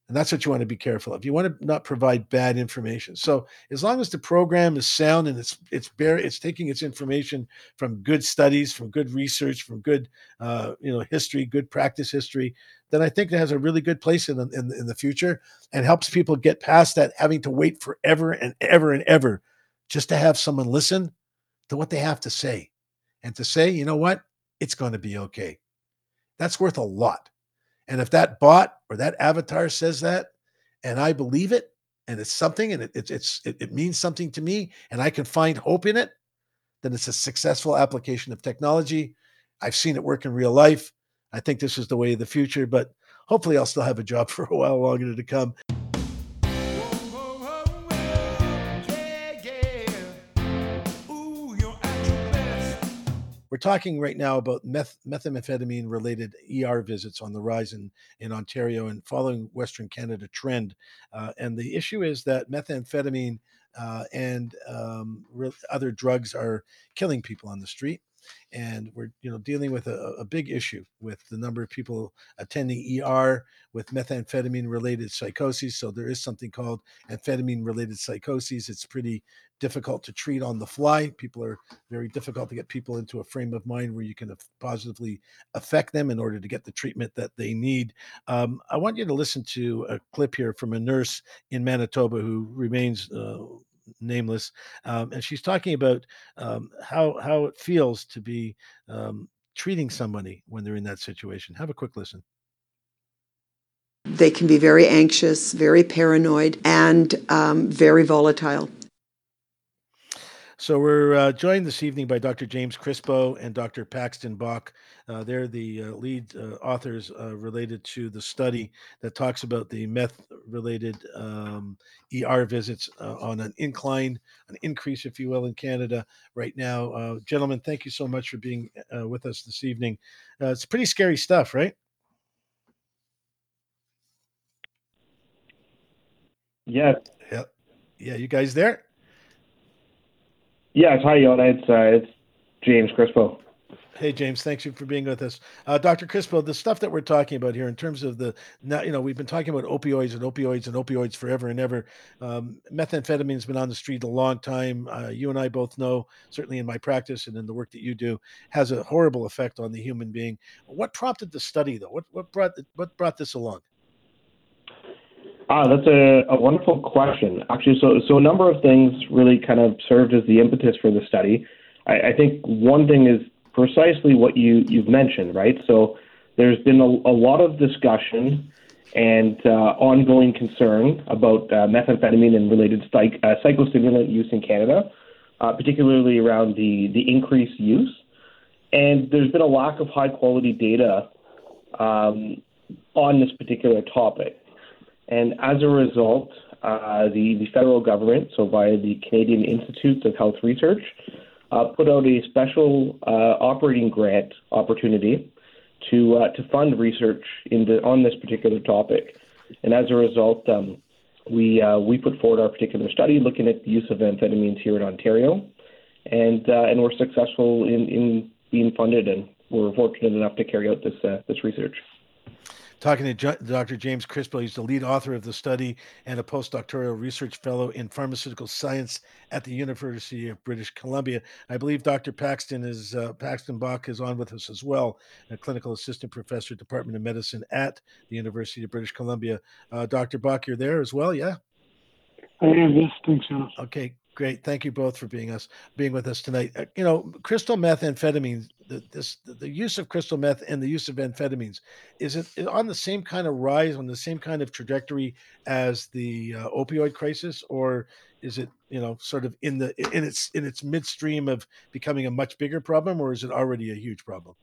And that's what you want to be careful of. You want to not provide bad information. So as long as the program is sound and it's it's bare, it's taking its information from good studies, from good research, from good uh, you know history, good practice history, then I think it has a really good place in the, in, in the future and helps people get past that having to wait forever and ever and ever just to have someone listen to what they have to say and to say, you know what, it's going to be okay. That's worth a lot. And if that bot or that avatar says that, and I believe it, and it's something, and it, it it's it, it means something to me, and I can find hope in it, then it's a successful application of technology. I've seen it work in real life. I think this is the way of the future, but hopefully I'll still have a job for a while longer to come. We're talking right now about meth- methamphetamine related ER visits on the rise in, in Ontario and following Western Canada trend. Uh, and the issue is that methamphetamine uh, and um, re- other drugs are killing people on the street and we're you know dealing with a, a, big issue with the number of people attending ER with methamphetamine related psychoses. So there is something called amphetamine related psychoses. It's pretty difficult to treat on the fly. People are very difficult to get people into a frame of mind where you can positively affect them in order to get the treatment that they need. Um, I want you to listen to a clip here from a nurse in Manitoba who remains uh, nameless, um, and she's talking about um, how how it feels to be um, treating somebody when they're in that situation. Have a quick listen. They can be very anxious, very paranoid, and um, very volatile. So we're uh, joined this evening by Dr. James Crispo and Dr. Paxton Bach. Uh, they're the uh, lead uh, authors uh, related to the study that talks about the meth-related um, ER visits uh, on an incline, an increase, if you will, in Canada right now. gentlemen, thank you so much for being with us this evening. it's pretty scary stuff, right? Yeah. Yeah. Yeah. You guys there? Yes, hi, Yona. It's uh, it's James Crispo. Hey, James, thanks you for being with us. Uh, Dr. Crispo, the stuff that we're talking about here in terms of the, you know, we've been talking about opioids and opioids and opioids forever and ever. Um, methamphetamine's been on the street a long time. Uh, you and I both know, certainly in my practice and in the work that you do, has a horrible effect on the human being. What prompted the study, though? What, what, brought, what brought this along? Ah, that's a, a wonderful question. Actually, so so a number of things really kind of served as the impetus for the study. I, I think one thing is precisely what you you've mentioned, right? So there's been a, a lot of discussion and uh, ongoing concern about uh, methamphetamine and related psych, uh, psychostimulant use in Canada, uh, particularly around the the increased use. And there's been a lack of high quality data um, on this particular topic. And as a result, uh, the, the federal government, so via the Canadian Institutes of Health Research, uh, put out a special uh, operating grant opportunity to uh, to fund research in the, on this particular topic. And as a result, um, we uh, we put forward our particular study looking at the use of amphetamines here in Ontario, and uh, and we're successful in, in being funded, and we're fortunate enough to carry out this this research talking to Dr. James Crispo. He's the lead author of the study and a postdoctoral research fellow in pharmaceutical science at the University of British Columbia. I believe Dr. Paxton is uh, Paxton Bach is on with us as well, a clinical assistant professor, Department of Medicine at the University of British Columbia. Uh, Dr. Bach, you're there as well, yeah? I am. Yes, thanks, John. Okay, great. Thank you both for being us being with us tonight. Uh, you know, crystal methamphetamine the, this the use of crystal meth and the use of amphetamines is it on the same kind of rise on the same kind of trajectory as the uh, opioid crisis or is it you know sort of in the in its in its midstream of becoming a much bigger problem or is it already a huge problem?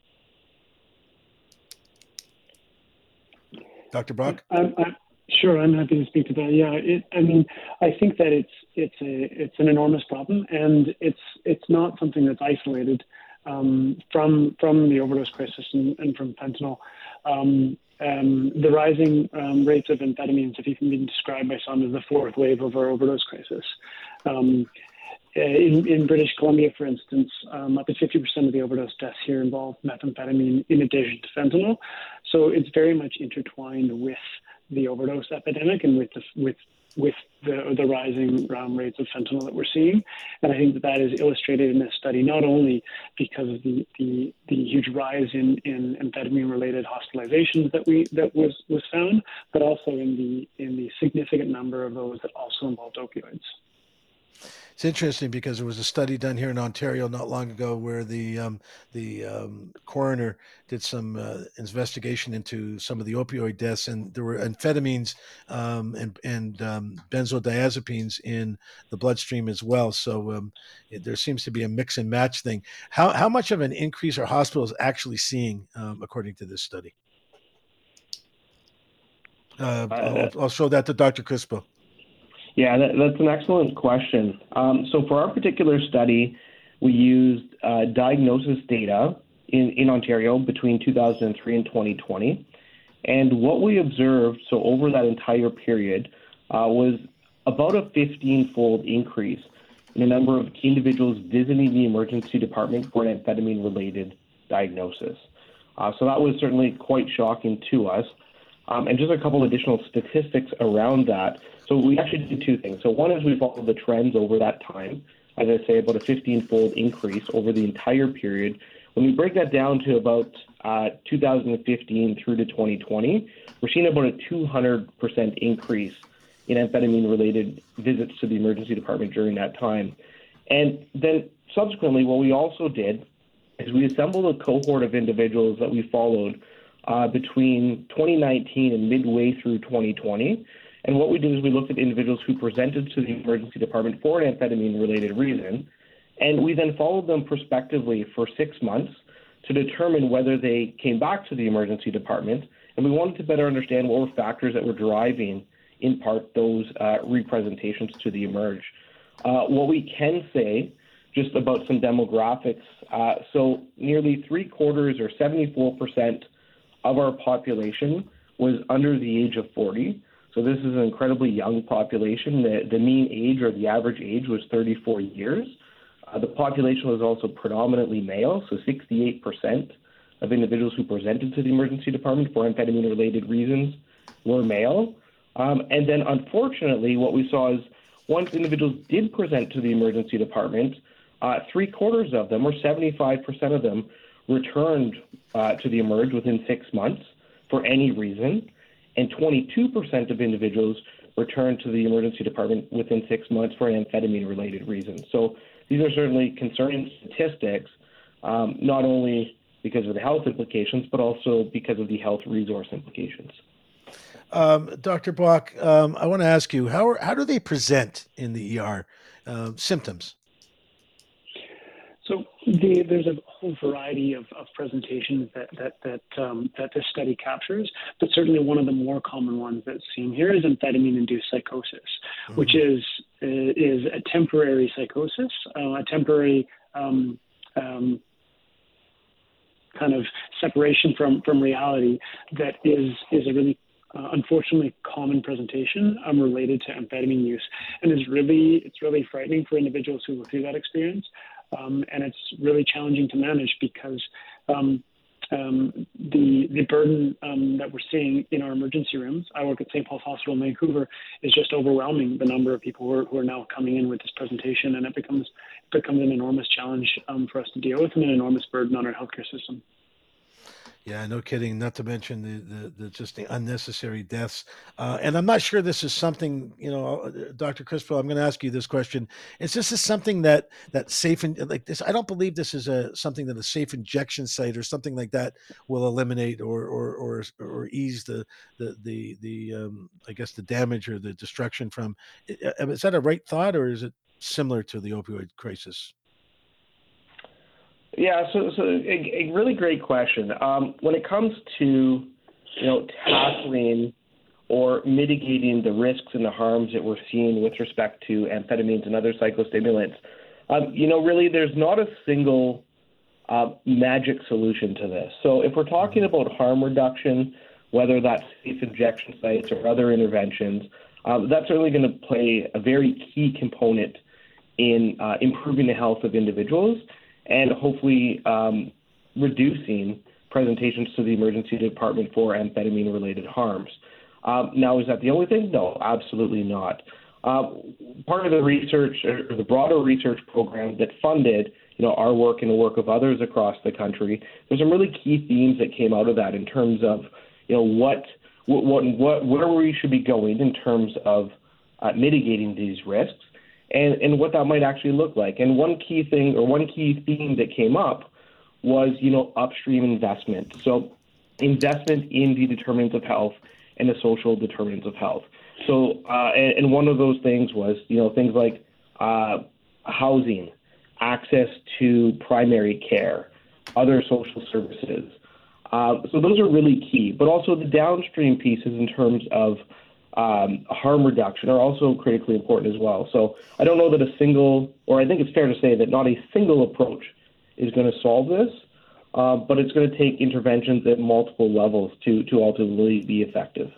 Dr Bach? I'm, I'm, sure i'm happy to speak to that yeah it, i mean i think that it's it's a it's an enormous problem and it's it's not something that's isolated um, from from the overdose crisis and, and from fentanyl. Um, um, the rising um, rates of amphetamines have even been described by some as the fourth wave of our overdose crisis. Um, in, in, British Columbia, for instance, um, up to 50% of the overdose deaths here involve methamphetamine in addition to fentanyl. So it's very much intertwined with the overdose epidemic and with the, with with the, the rising um, rates of fentanyl that we're seeing. And I think that that is illustrated in this study, not only because of the, the, the huge rise in, in amphetamine-related hospitalizations that we that was, was found, but also in the in the significant number of those that also involved opioids. It's interesting because there was a study done here in Ontario not long ago where the um, the um, coroner did some uh, investigation into some of the opioid deaths, and there were amphetamines um, and and um, benzodiazepines in the bloodstream as well. So um, it, there seems to be a mix and match thing. How how much of an increase are hospitals actually seeing, um, according to this study? Uh, I'll, I'll, show that to Dr. Crispo. Yeah, that, that's an excellent question. Um, so for our particular study, we used uh, diagnosis data in, in Ontario between 2003 and 2020. And what we observed, so over that entire period, uh, was about a 15 fold increase in the number of individuals visiting the emergency department for an amphetamine related diagnosis. Uh, so that was certainly quite shocking to us. Um, and just a couple additional statistics around that. So we actually did two things. So one is we followed the trends over that time. As I say, about a 15-fold increase over the entire period. When we break that down to about uh, 2015 through to 2020, we're seeing about a 200% increase in amphetamine-related visits to the emergency department during that time. And then subsequently, what we also did is we assembled a cohort of individuals that we followed uh, between 2019 and midway through 2020. And what we did is we looked at individuals who presented to the emergency department for an amphetamine related reason. And we then followed them prospectively for six months to determine whether they came back to the emergency department. And we wanted to better understand what were factors that were driving, in part, those uh, representations to the emerge. Uh, what we can say just about some demographics uh, so nearly three quarters or 74% of our population was under the age of 40. So this is an incredibly young population. The, the mean age or the average age was 34 years. Uh, the population was also predominantly male, so 68% of individuals who presented to the emergency department for amphetamine related reasons were male. Um, and then, unfortunately, what we saw is once individuals did present to the emergency department, uh, three quarters of them, or 75% of them, returned uh, to the emerge within six months for any reason, and 22% of individuals returned to the emergency department within six months for amphetamine related reasons. So these are certainly concerning statistics, um, not only because of the health implications, but also because of the health resource implications. Um, Dr. Bach, um, I want to ask you how are, how do they present in the ER uh, symptoms? So the, there's a whole variety of, of presentations that that that um, that this study captures, but certainly one of the more common ones that's seen here is amphetamine-induced psychosis, mm-hmm. which is is a temporary psychosis, uh, a temporary um, um, kind of separation from from reality that is is a really uh, unfortunately common presentation um, related to amphetamine use and it's really it's really frightening for individuals who go through that experience um, and it's really challenging to manage because um, um, the the burden um, that we're seeing in our emergency rooms. I work at St. Paul's Hospital in Vancouver is just overwhelming. The number of people who are, who are now coming in with this presentation, and it becomes it becomes an enormous challenge um, for us to deal with and an enormous burden on our healthcare system. Yeah, no kidding. Not to mention the the, the just the unnecessary deaths. Uh, and I'm not sure this is something you know, uh, Dr. Crispo. I'm going to ask you this question: Is this is something that that safe and like this? I don't believe this is a something that a safe injection site or something like that will eliminate or or or, or ease the the the the um, I guess the damage or the destruction from. Is that a right thought, or is it similar to the opioid crisis? Yeah, so so a, a really great question. Um, when it comes to you know tackling or mitigating the risks and the harms that we're seeing with respect to amphetamines and other psychostimulants, um, you know, really, there's not a single uh, magic solution to this. So if we're talking about harm reduction, whether that's safe injection sites or other interventions, um, that's certainly going to play a very key component in uh, improving the health of individuals and hopefully um, reducing presentations to the emergency department for amphetamine related harms. Um, now, is that the only thing? No, absolutely not. Uh, part of the research or the broader research program that funded you know our work and the work of others across the country, there's some really key themes that came out of that in terms of you know what what what where we should be going in terms of uh, mitigating these risks and, and what that might actually look like. And one key thing or one key theme that came up was, you know, upstream investment. So investment in the determinants of health and the social determinants of health. So, uh, and, and, one of those things was, you know, things like uh, housing, access to primary care, other social services. Uh, so those are really key, but also the downstream pieces in terms of um, harm reduction are also critically important as well. So I don't know that a single, or I think it's fair to say that not a single approach is going to solve this, uh, but it's going to take interventions at multiple levels to to ultimately be effective.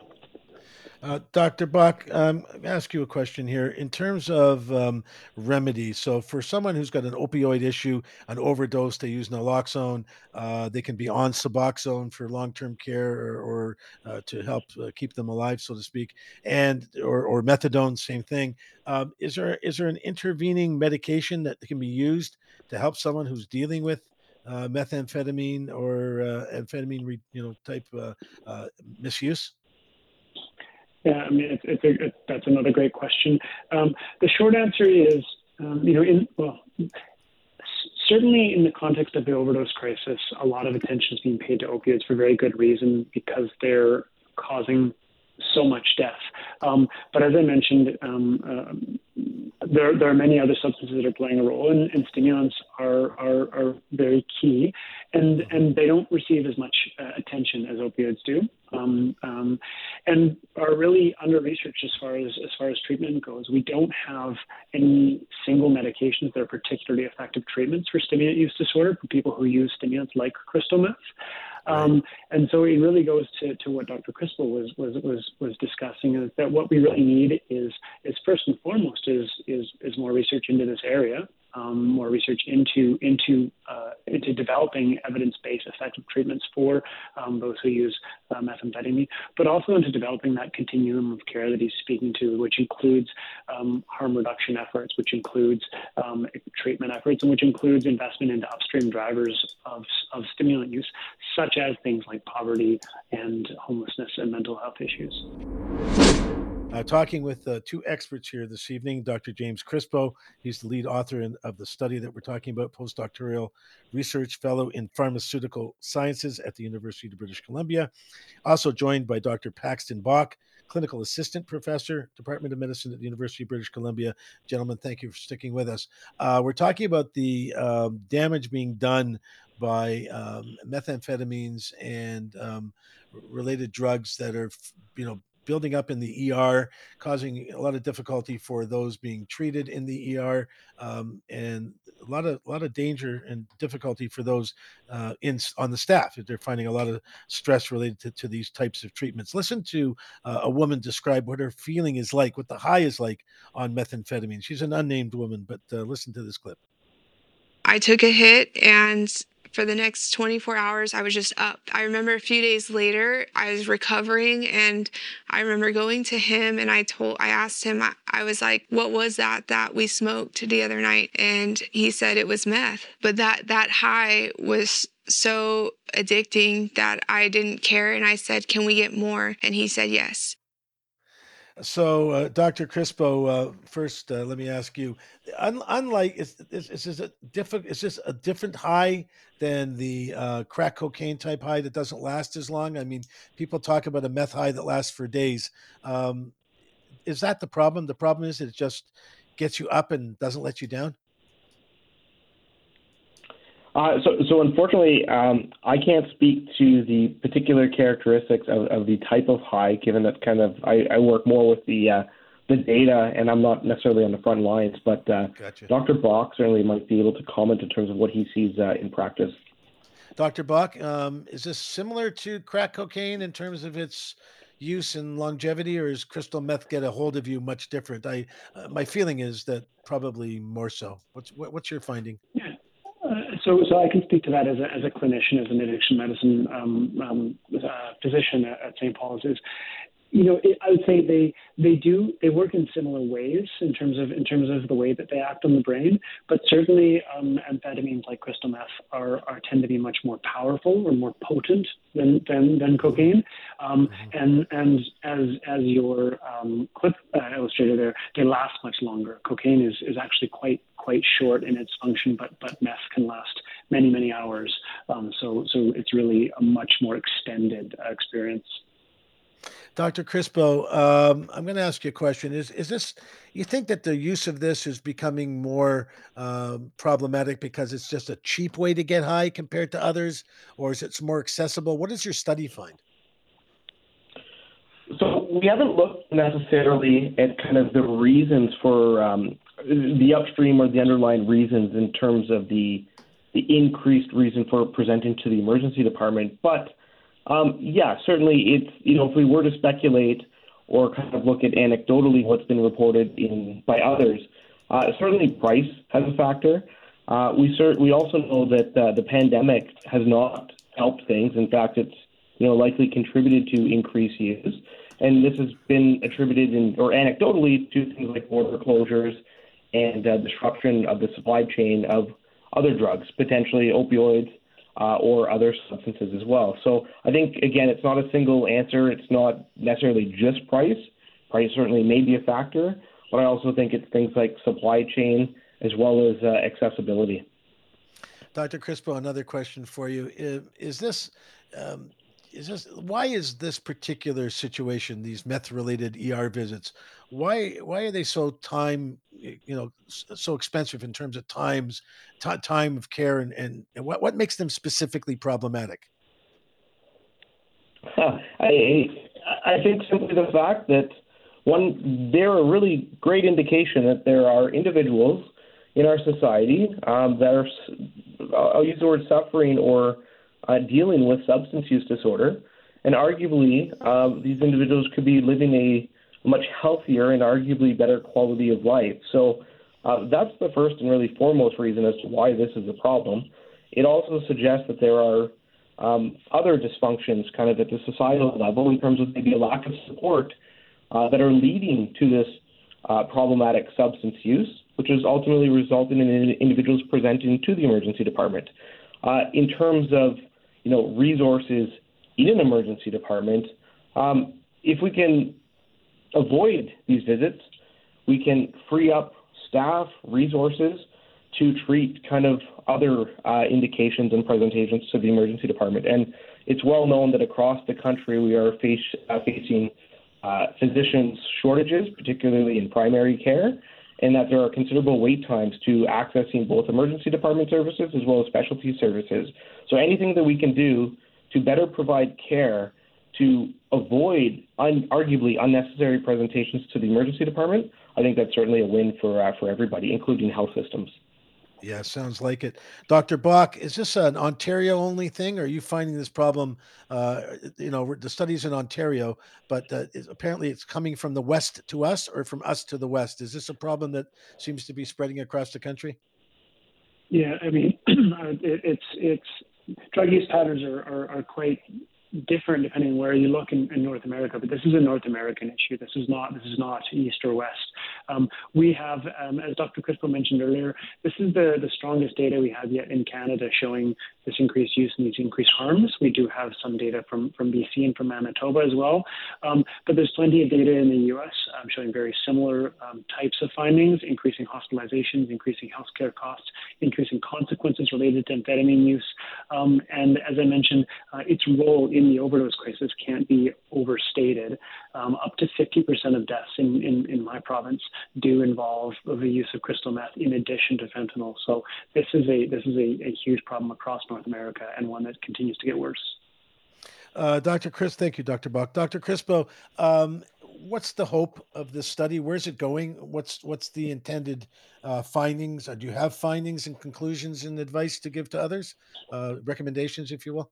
Uh, Dr. Bach, um, ask you a question here. In terms of um, remedies, so for someone who's got an opioid issue, an overdose, they use naloxone. Uh, they can be on Suboxone for long-term care or, or uh, to help uh, keep them alive, so to speak, and or, or methadone, same thing. Um, is there is there an intervening medication that can be used to help someone who's dealing with uh, methamphetamine or uh, amphetamine, you know, type misuse? Yeah, I mean, it's, it's a, it, that's another great question. Um, the short answer is, um, you know, in well, certainly in the context of the overdose crisis, a lot of attention is being paid to opioids for very good reason because they're causing so much death. Um, but as I mentioned, um, uh, there, there are many other substances that are playing a role, and, and stimulants are, are, are very key, and and they don't receive as much uh, attention as opioids do, um, um, and are really under researched as far as as far as treatment goes. We don't have any single medications that are particularly effective treatments for stimulant use disorder for people who use stimulants like crystal meth. Um, and so it really goes to, to what Dr. Crispo was, was, was, was discussing is that what we really need is, is first and foremost is, is, is more research into this area. Um, more research into into uh, into developing evidence-based effective treatments for um, those who use uh, methamphetamine, but also into developing that continuum of care that he's speaking to, which includes um, harm reduction efforts, which includes um, treatment efforts, and which includes investment into upstream drivers of, of stimulant use, such as things like poverty and homelessness and mental health issues. Uh, talking with uh, two experts here this evening Dr. James Crispo. He's the lead author in, of the study that we're talking about, postdoctoral research fellow in pharmaceutical sciences at the University of British Columbia. Also joined by Dr. Paxton Bach, clinical assistant professor, Department of Medicine at the University of British Columbia. Gentlemen, thank you for sticking with us. Uh, we're talking about the um, damage being done by um, methamphetamines and um, related drugs that are, you know, building up in the ER, causing a lot of difficulty for those being treated in the ER, um, and a lot of a lot of danger and difficulty for those uh, in on the staff. They're finding a lot of stress related to, to these types of treatments. Listen to uh, a woman describe what her feeling is like, what the high is like on methamphetamine. She's an unnamed woman, but uh, listen to this clip. I took a hit and for the next 24 hours, I was just up. I remember a few days later, I was recovering and I remember going to him and I told, I asked him, I, I was like, what was that that we smoked the other night? And he said it was meth. But that, that high was so addicting that I didn't care. And I said, can we get more? And he said, yes. So, uh, Dr. Crispo, uh, first, uh, let me ask you: un- unlike is, is, is this a different? Is this a different high than the uh, crack cocaine type high that doesn't last as long? I mean, people talk about a meth high that lasts for days. Um, is that the problem? The problem is it just gets you up and doesn't let you down. Uh, so, so unfortunately, um, I can't speak to the particular characteristics of, of the type of high, given that kind of I, I work more with the uh, the data, and I'm not necessarily on the front lines. But uh, gotcha. Dr. Bach certainly might be able to comment in terms of what he sees uh, in practice. Dr. Bach, um, is this similar to crack cocaine in terms of its use and longevity, or is crystal meth get a hold of you much different? I, uh, my feeling is that probably more so. What's what, what's your finding? Yeah. So, so I can speak to that as a, as a clinician, as an addiction medicine um, um, uh, physician at, at St. Paul's. Is you know, it, I would say they they do they work in similar ways in terms of in terms of the way that they act on the brain. But certainly, um, amphetamines like crystal meth are, are tend to be much more powerful or more potent than than, than cocaine. Um, mm-hmm. and and as as your um, clip uh, illustrated there, they last much longer. Cocaine is is actually quite quite short in its function, but but meth can last many many hours. Um, so so it's really a much more extended uh, experience. Dr. Crispo, um, I'm going to ask you a question. Is is this? You think that the use of this is becoming more um, problematic because it's just a cheap way to get high compared to others, or is it more accessible? What does your study find? So we haven't looked necessarily at kind of the reasons for um, the upstream or the underlying reasons in terms of the the increased reason for presenting to the emergency department, but um, yeah, certainly it's, you know, if we were to speculate or kind of look at anecdotally what's been reported in by others, uh, certainly price has a factor. Uh, we cert- we also know that uh, the pandemic has not helped things. In fact, it's you know likely contributed to increased use, and this has been attributed in or anecdotally to things like border closures and uh, disruption of the supply chain of other drugs, potentially opioids, uh, or other substances as well. So I think, again, it's not a single answer. It's not necessarily just price. Price certainly may be a factor, but I also think it's things like supply chain as well as uh, accessibility. Dr. Crispo, another question for you. Is this um, is this why is this particular situation these meth related er visits why why are they so time you know so expensive in terms of times t- time of care and, and, and what, what makes them specifically problematic huh. i i think simply the fact that one they're a really great indication that there are individuals in our society um, that are i'll use the word suffering or uh, dealing with substance use disorder. And arguably, uh, these individuals could be living a much healthier and arguably better quality of life. So Uh, that's the first and really foremost reason as to why this is a problem. It also suggests that there are um, other dysfunctions kind of at the societal level in terms of maybe a lack of support uh, that are leading to this uh, problematic substance use, which is ultimately resulting in individuals presenting to the emergency department. Uh, in terms of you know resources in an emergency department, um, if we can avoid these visits, we can free up staff, resources to treat kind of other uh, indications and presentations to the emergency department. And it's well known that across the country we are face, uh, facing uh, physicians shortages, particularly in primary care, and that there are considerable wait times to accessing both emergency department services as well as specialty services. So anything that we can do to better provide care to avoid un- arguably unnecessary presentations to the emergency department, I think that's certainly a win for uh, for everybody, including health systems. Yeah, sounds like it. Dr. Bach, is this an Ontario only thing? Or are you finding this problem? Uh, you know, the studies in Ontario, but uh, apparently it's coming from the west to us or from us to the west. Is this a problem that seems to be spreading across the country? Yeah, I mean, it, it's it's drug use patterns are, are, are quite different depending on where you look in, in, North America, but this is a North American issue. This is not this is not east or west. Um, we have, um, as Dr. Crispo mentioned earlier, this is the the strongest data we have yet in Canada showing this increased use and these increased harms. We do have some data from from BC and from Manitoba as well, um, but there's plenty of data in the U.S. Um, showing very similar um, types of findings: increasing hospitalizations, increasing healthcare costs, increasing consequences related to amphetamine use, um, and as I mentioned, uh, its role in in the overdose crisis can't be overstated. Um, up to 50% of deaths in, in, in, my province do involve the use of crystal meth in addition to fentanyl. So this is a this is a, a huge problem across North America and one that continues to get worse. Uh, Dr. Chris, thank you, Dr. Bach. Dr. Crispo, um, what's the hope of this study? Where's it going? What's what's the intended uh, findings? Uh, do you have findings and conclusions and advice to give to others? Uh, recommendations, if you will.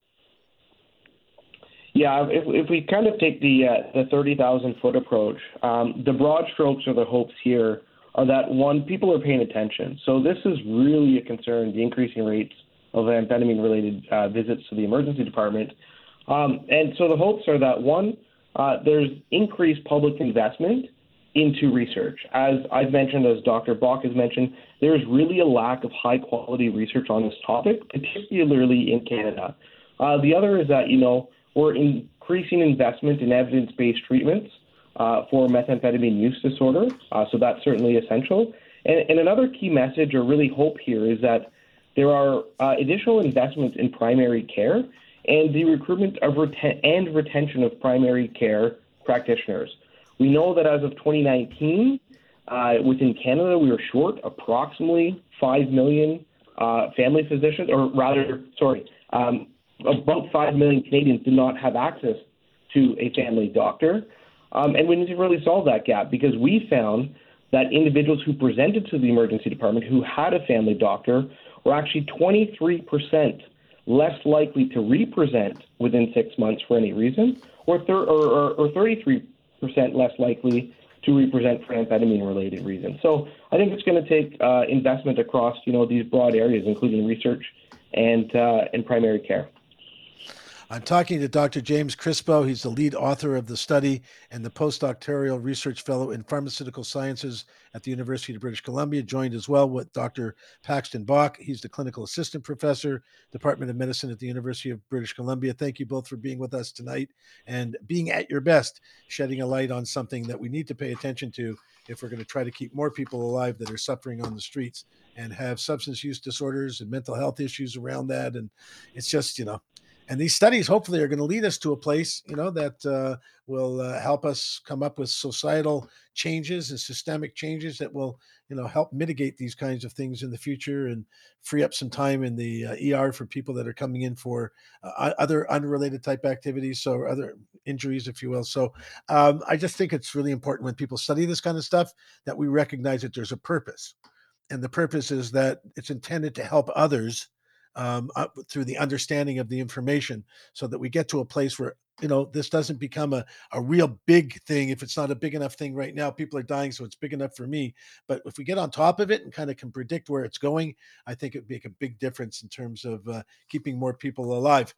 Yeah, if, if we kind of take the uh, the thirty thousand foot approach, um, the broad strokes or the hopes here are that one, people are paying attention. So this is really a concern: the increasing rates of amphetamine-related uh, visits to the emergency department. Um, and so the hopes are that one, uh, there's increased public investment into research. As I've mentioned, as Dr. Bach has mentioned, there's really a lack of high quality research on this topic, particularly in Canada. Uh, the other is that, you know, we're increasing investment in evidence based treatments uh, for methamphetamine use disorder, uh, so that's certainly essential. And, and, another key message or really hope here is that there are uh, additional investments in primary care and the recruitment of reten- and retention of primary care practitioners. We know that as of 2019, uh, within Canada, we are short approximately 5 million uh, family physicians, or rather, sorry, um, about 5 million Canadians do not have access to a family doctor. Um, and we need to really solve that gap because we found that individuals who presented to the emergency department who had a family doctor were actually 23% less likely to represent within six months for any reason, or, thir- or, or, or 33% less likely to represent for amphetamine-related reasons. So I think it's going to take uh, investment across, you know, these broad areas, including research and uh, and primary care. I'm talking to Dr. James Crispo. He's the lead author of the study and the postdoctoral research fellow in pharmaceutical sciences at the University of British Columbia, joined as well with Dr. Paxton Bach. He's the clinical assistant professor, Department of Medicine at the University of British Columbia. Thank you both for being with us tonight and being at your best, shedding a light on something that we need to pay attention to if we're going to try to keep more people alive that are suffering on the streets and have substance use disorders and mental health issues around that. And it's just, you know, and these studies hopefully are going to lead us to a place you know that uh, will uh, help us come up with societal changes and systemic changes that will you know help mitigate these kinds of things in the future and free up some time in the uh, er for people that are coming in for uh, other unrelated type activities so other injuries if you will. So um, i just think it's really important when people study this kind of stuff that we recognize that there's a purpose. And the purpose is that it's intended to help others um, uh, through the understanding of the information so that we get to a place where you know this doesn't become a, a real big thing. If it's not a big enough thing right now people are dying so it's big enough for me. But if we get on top of it and kind of can predict where it's going i think it would make a big difference in terms of uh, keeping more people alive